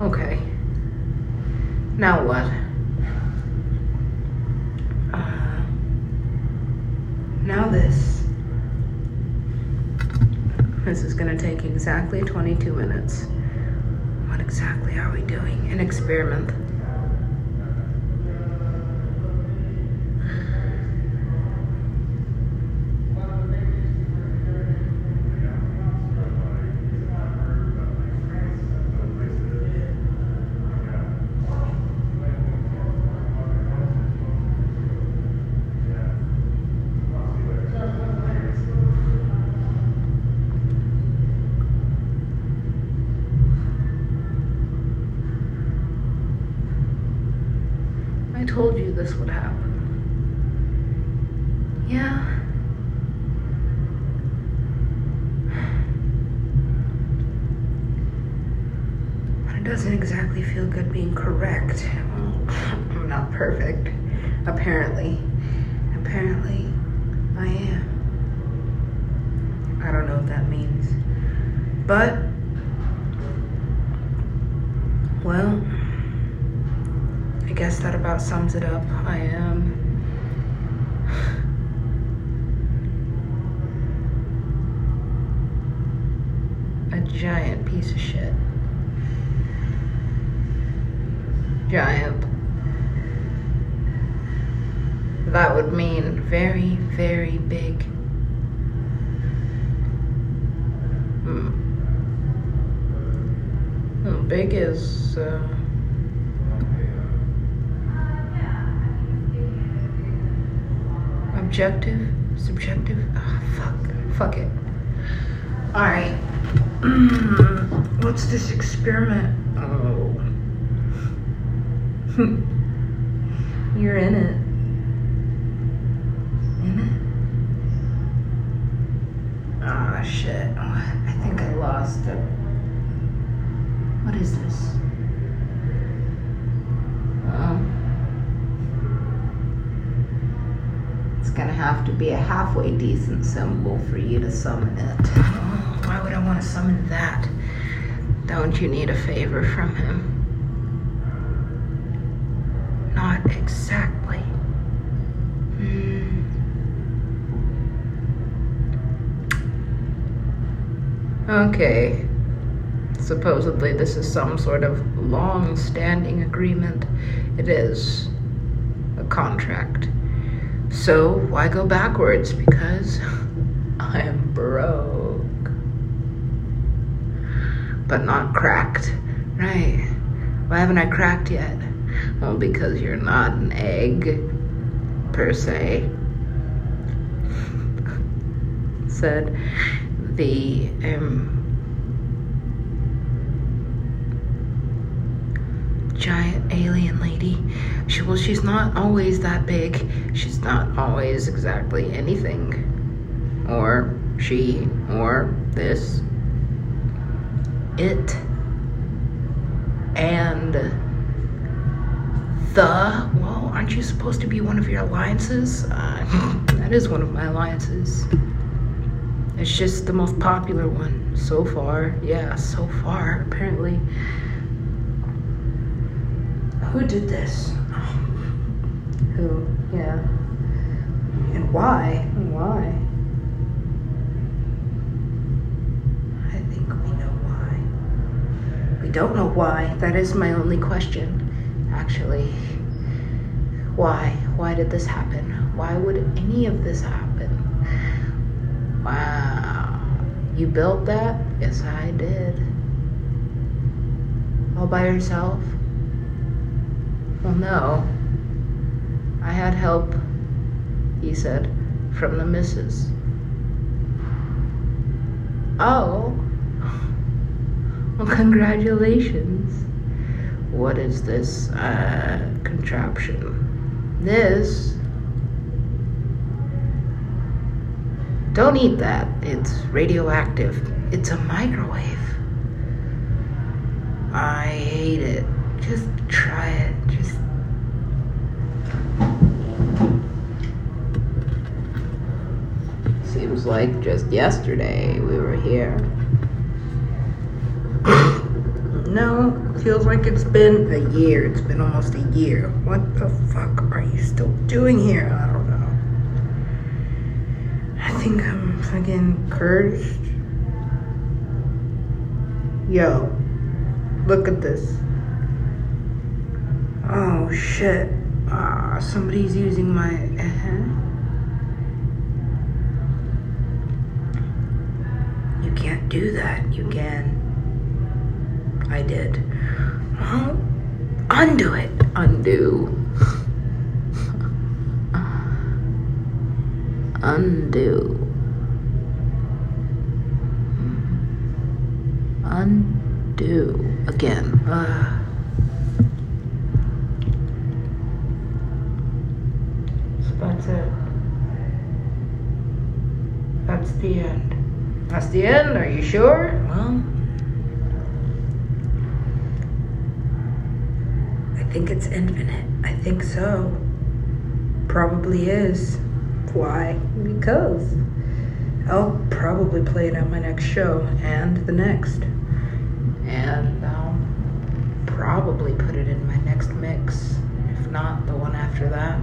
Okay. Now what? Uh, now this. This is gonna take exactly 22 minutes. What exactly are we doing? An experiment. I told you this would happen. Yeah. It doesn't exactly feel good being correct. I'm not perfect. Apparently. Apparently, I am. I don't know what that means. But, well, I guess that about sums it up. I am. A giant piece of shit. Giant. That would mean very, very big. Hmm. Big is. Uh, objective, subjective. Ah, fuck, fuck it. All right. What's this experiment? Oh, you're in it. In it? Ah, shit. I think I lost it. What is this? Um. It's be a halfway decent symbol for you to summon it. Oh, why would I want to summon that? Don't you need a favor from him? Not exactly. Hmm. Okay. Supposedly, this is some sort of long standing agreement. It is a contract. So why go backwards? Because I am broke. But not cracked. Right. Why haven't I cracked yet? Well, because you're not an egg, per se. Said the um, giant alien lady. She, well, she's not always that big. She's not always exactly anything. Or she, or this. It. And the. Well, aren't you supposed to be one of your alliances? Uh, that is one of my alliances. It's just the most popular one so far. Yeah, so far, apparently. Who did this? Who? Yeah. And why? Why? I think we know why. We don't know why. That is my only question, actually. Why? Why did this happen? Why would any of this happen? Wow. You built that? Yes, I did. All by yourself? Well, no. I had help, he said, from the missus. Oh. Well, congratulations. What is this uh, contraption? This. Don't eat that. It's radioactive. It's a microwave. I hate it. Just try it. Just. Seems like just yesterday we were here. No, feels like it's been a year. It's been almost a year. What the fuck are you still doing here? I don't know. I think I'm fucking cursed. Yo, look at this. Oh shit. Ah, somebody's using my. Uh-huh. You can't do that. You can. I did. Well, undo it. Undo. undo. Undo. Again. Uh. That's it. That's the end. That's the end? Are you sure? Well, I think it's infinite. I think so. Probably is. Why? Because I'll probably play it on my next show and the next. And I'll probably put it in my next mix, if not the one after that.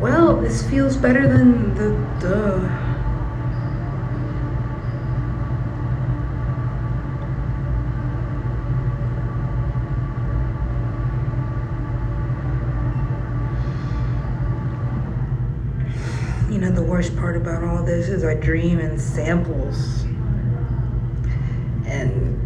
Well, this feels better than the the. You know, the worst part about all this is I dream in samples. And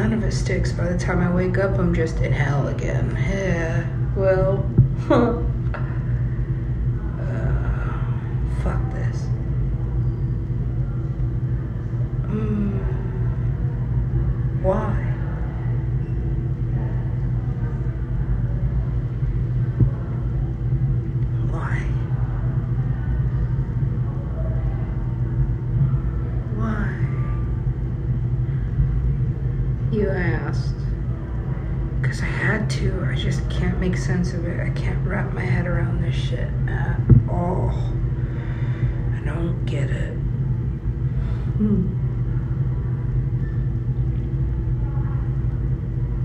none of it sticks. By the time I wake up, I'm just in hell again. Yeah, well, uh, fuck this. Mm, why? Why? Why? You asked. Because I had to. I just can't make sense of it. I can't wrap my head around this shit at all. I don't get it. Hmm.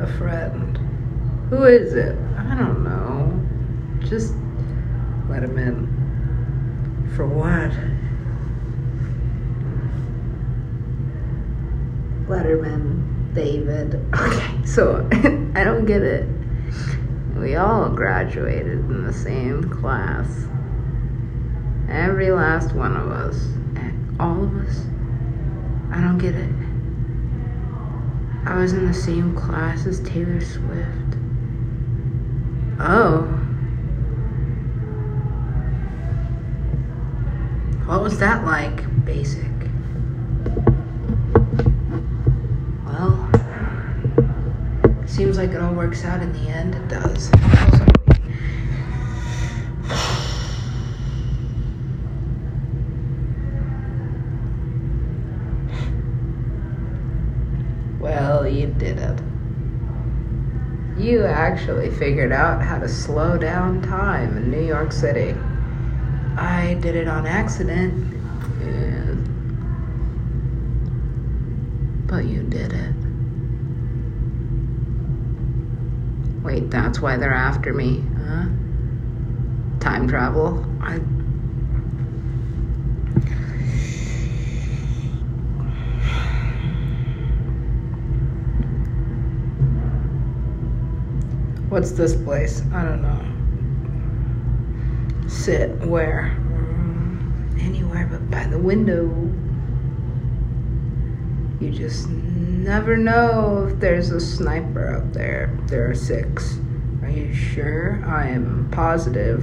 A friend. Who is it? I don't know. Just let him in. For what? Letterman, David. Okay, so I don't get it. We all graduated in the same class. Every last one of us. All of us. I don't get it. I was in the same class as Taylor Swift. Oh. What was that like? Basic. Well, seems like it all works out in the end. It does. Well, you did it. You actually figured out how to slow down time in New York City. I did it on accident. and- But you did it. Wait, that's why they're after me, huh? Time travel? I. What's this place? I don't know. Sit where? Mm, Anywhere but by the window. You just never know if there's a sniper out there. There are six. Are you sure? I am positive.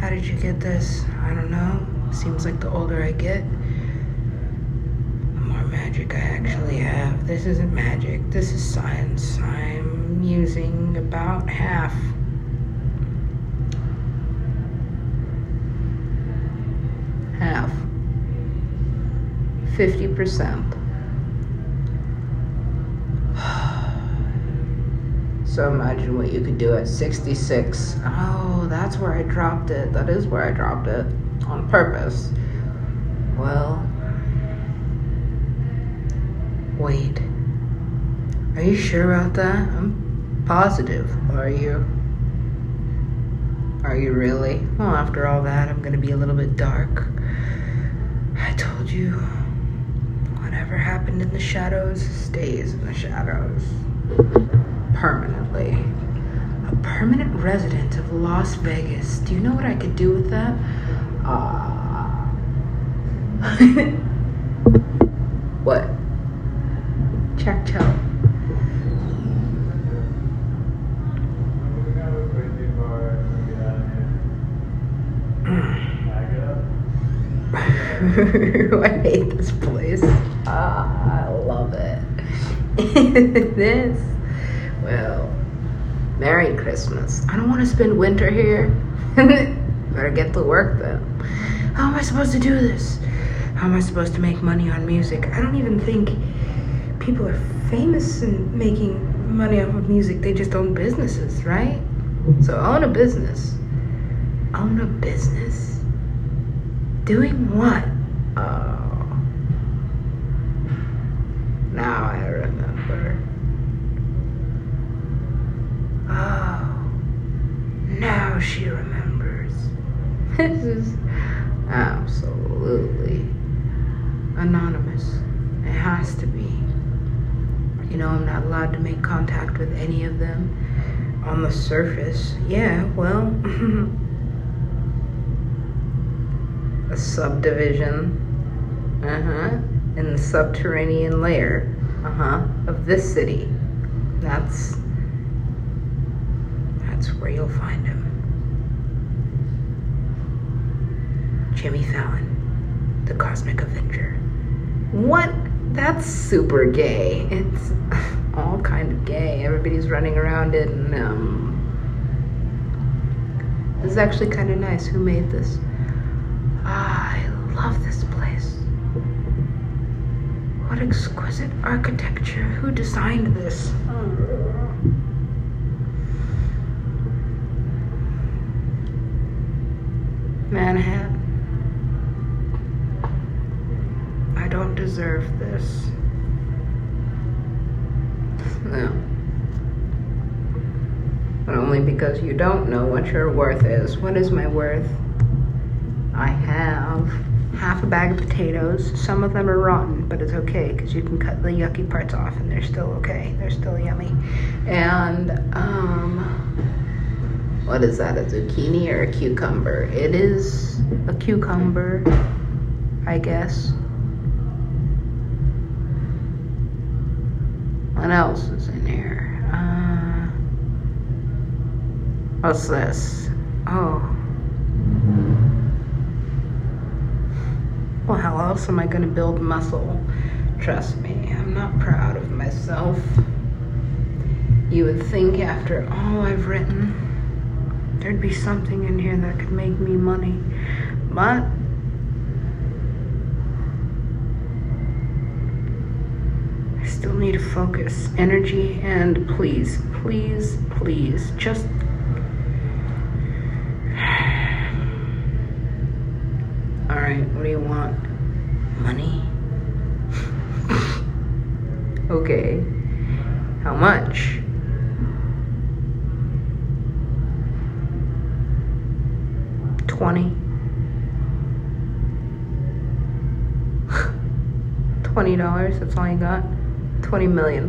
How did you get this? I don't know. Seems like the older I get, the more magic I actually have. This isn't magic, this is science. I'm using about half. Half. 50%. So imagine what you could do at 66. Oh, that's where I dropped it. That is where I dropped it on purpose. Well, wait. Are you sure about that? I'm positive. Are you? Are you really? Well, after all that, I'm gonna be a little bit dark. I told you, whatever happened in the shadows stays in the shadows permanently. A permanent resident of Las Vegas. Do you know what I could do with that? Uh, what? Check tell. I hate this place. I love it. this well, Merry Christmas. I don't want to spend winter here. Better get to work then. How am I supposed to do this? How am I supposed to make money on music? I don't even think people are famous in making money off of music. They just own businesses, right? So own a business. Own a business? Doing what? Oh. Now I remember. Oh, now she remembers. This is absolutely anonymous. It has to be. You know, I'm not allowed to make contact with any of them on the surface. Yeah, well, a subdivision. Uh huh. In the subterranean layer. Uh huh. Of this city. That's that's where you'll find him. Jimmy Fallon, the Cosmic Avenger. What? That's super gay. It's all kind of gay. Everybody's running around it, and um, this is actually kind of nice. Who made this? Ah, I love this place. What exquisite architecture. Who designed this? Manhattan. I don't deserve this. No. But only because you don't know what your worth is. What is my worth? I have half a bag of potatoes. Some of them are rotten, but it's okay because you can cut the yucky parts off and they're still okay. They're still yummy. And, um, what is that, a zucchini or a cucumber? It is a cucumber, I guess. What else is in here? Uh, what's this? Oh. Well, how else am I going to build muscle? Trust me, I'm not proud of myself. You would think after all I've written, there'd be something in here that could make me money. But still need to focus, energy, and please, please, please, just all right. What do you want? Money. okay. How much? Twenty. Twenty dollars, that's all you got? 20 million.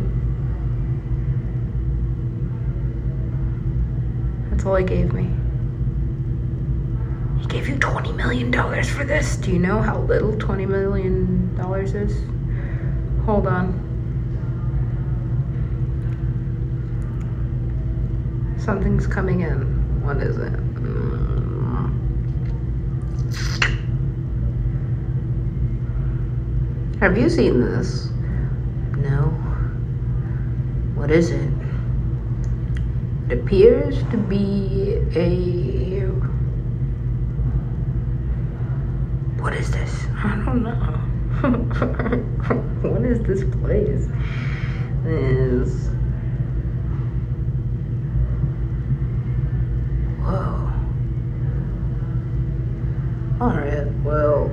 That's all he gave me. He gave you 20 million dollars for this. Do you know how little 20 million dollars is? Hold on. Something's coming in. What is it? Mm. Have you seen this? No. What is it? It appears to be a. What is this? I don't know. what is this place? Is. Whoa. Alright, well,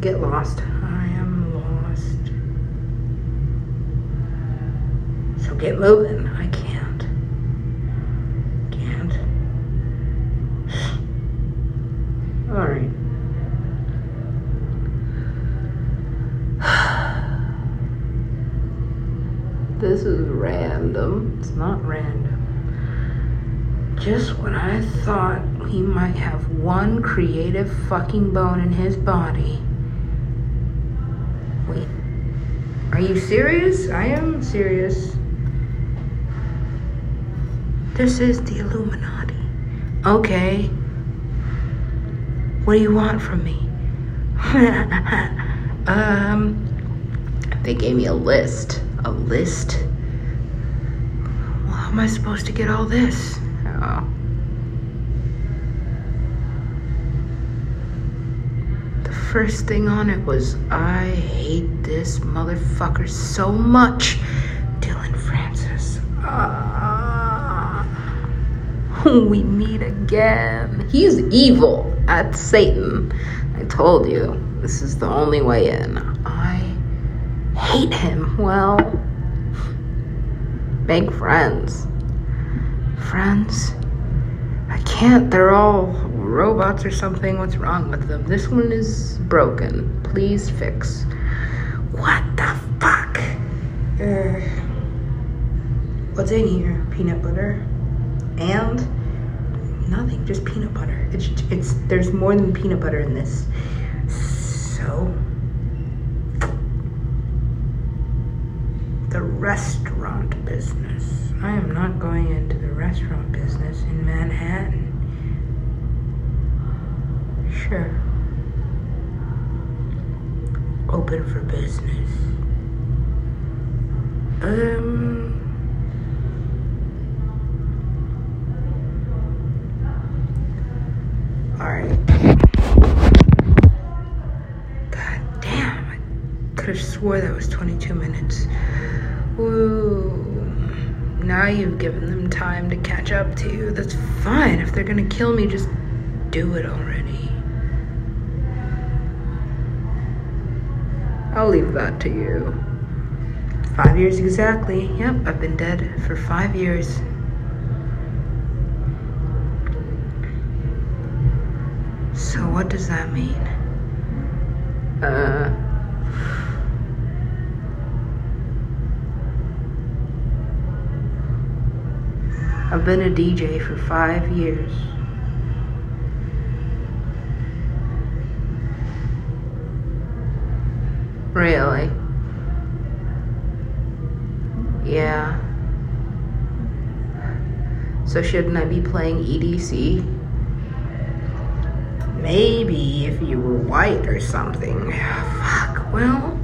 get lost. I am lost. So get moving. I can't. Can't. Alright. This is random. It's not random. Just when I thought he might have one creative fucking bone in his body. Wait. Are you serious? I am serious. This is the Illuminati. Okay. What do you want from me? um, they gave me a list. A list? Well, how am I supposed to get all this? Oh. The first thing on it was I hate this motherfucker so much. we meet again. He's evil. That's Satan. I told you. This is the only way in. I hate him. Well, make friends. Friends? I can't. They're all robots or something. What's wrong with them? This one is broken. Please fix. What the fuck? Uh, what's in here? Peanut butter and nothing. Just peanut butter. It's it's. There's more than peanut butter in this. So the restaurant business. I am not going into the restaurant business in Manhattan. Sure. Open for business. Um. Swore that was 22 minutes. Woo. Now you've given them time to catch up to you. That's fine. If they're gonna kill me, just do it already. I'll leave that to you. Five years exactly. Yep, I've been dead for five years. So what does that mean? Uh. I've been a DJ for five years. Really? Yeah. So shouldn't I be playing EDC? Maybe if you were white or something. Fuck, well,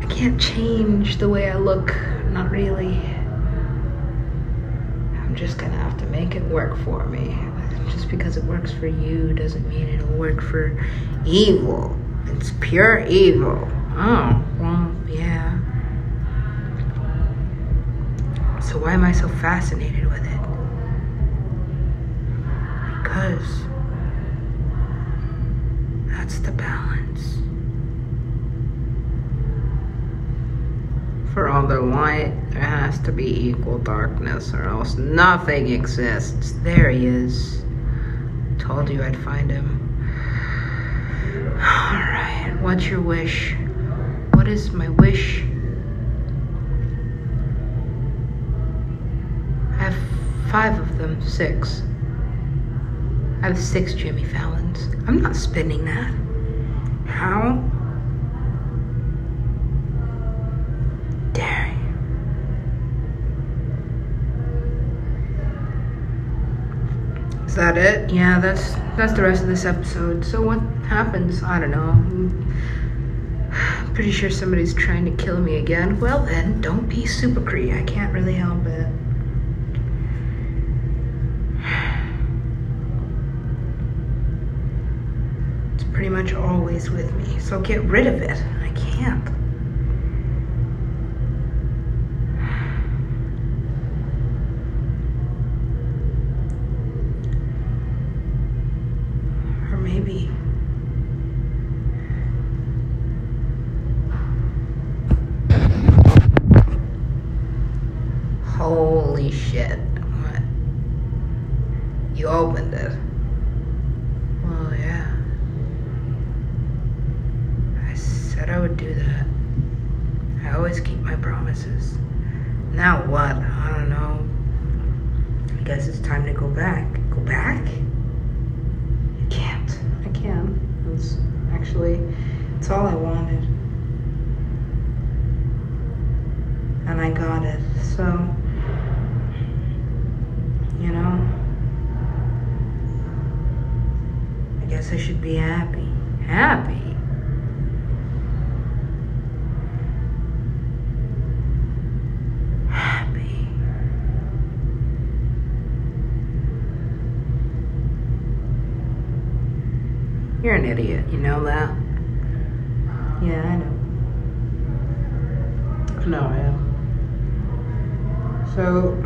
I can't change the way I look. Not really. Just gonna have to make it work for me. Just because it works for you doesn't mean it'll work for evil. It's pure evil. Oh, well, yeah. So why am I so fascinated with it? Because that's the balance. For all the light, there has to be equal darkness, or else nothing exists. There he is. Told you I'd find him. Alright, what's your wish? What is my wish? I have five of them, six. I have six Jimmy Fallons. I'm not spending that. How? Is that it? Yeah, that's that's the rest of this episode. So what happens? I don't know. Pretty sure somebody's trying to kill me again. Well then, don't be super cree. I can't really help it. It's pretty much always with me, so get rid of it. I can't. Or maybe. Holy shit. What? You opened it. Well, yeah. I said I would do that. I always keep my promises. Now what? I don't know. I guess it's time to go back. Go back? I can't. I can. It's actually, it's all I wanted. And I got it. So, you know, I guess I should be happy. Happy? Happy. You're an idiot, you know that? Yeah, I know. No, I am. So,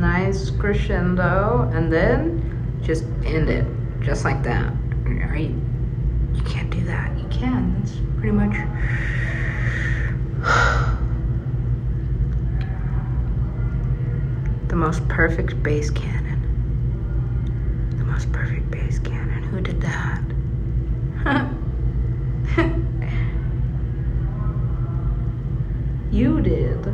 nice crescendo, and then just end it, just like that. Right? You can't do that. You can. That's pretty much. the most perfect bass cannon. The most perfect bass cannon. Who did that? you did.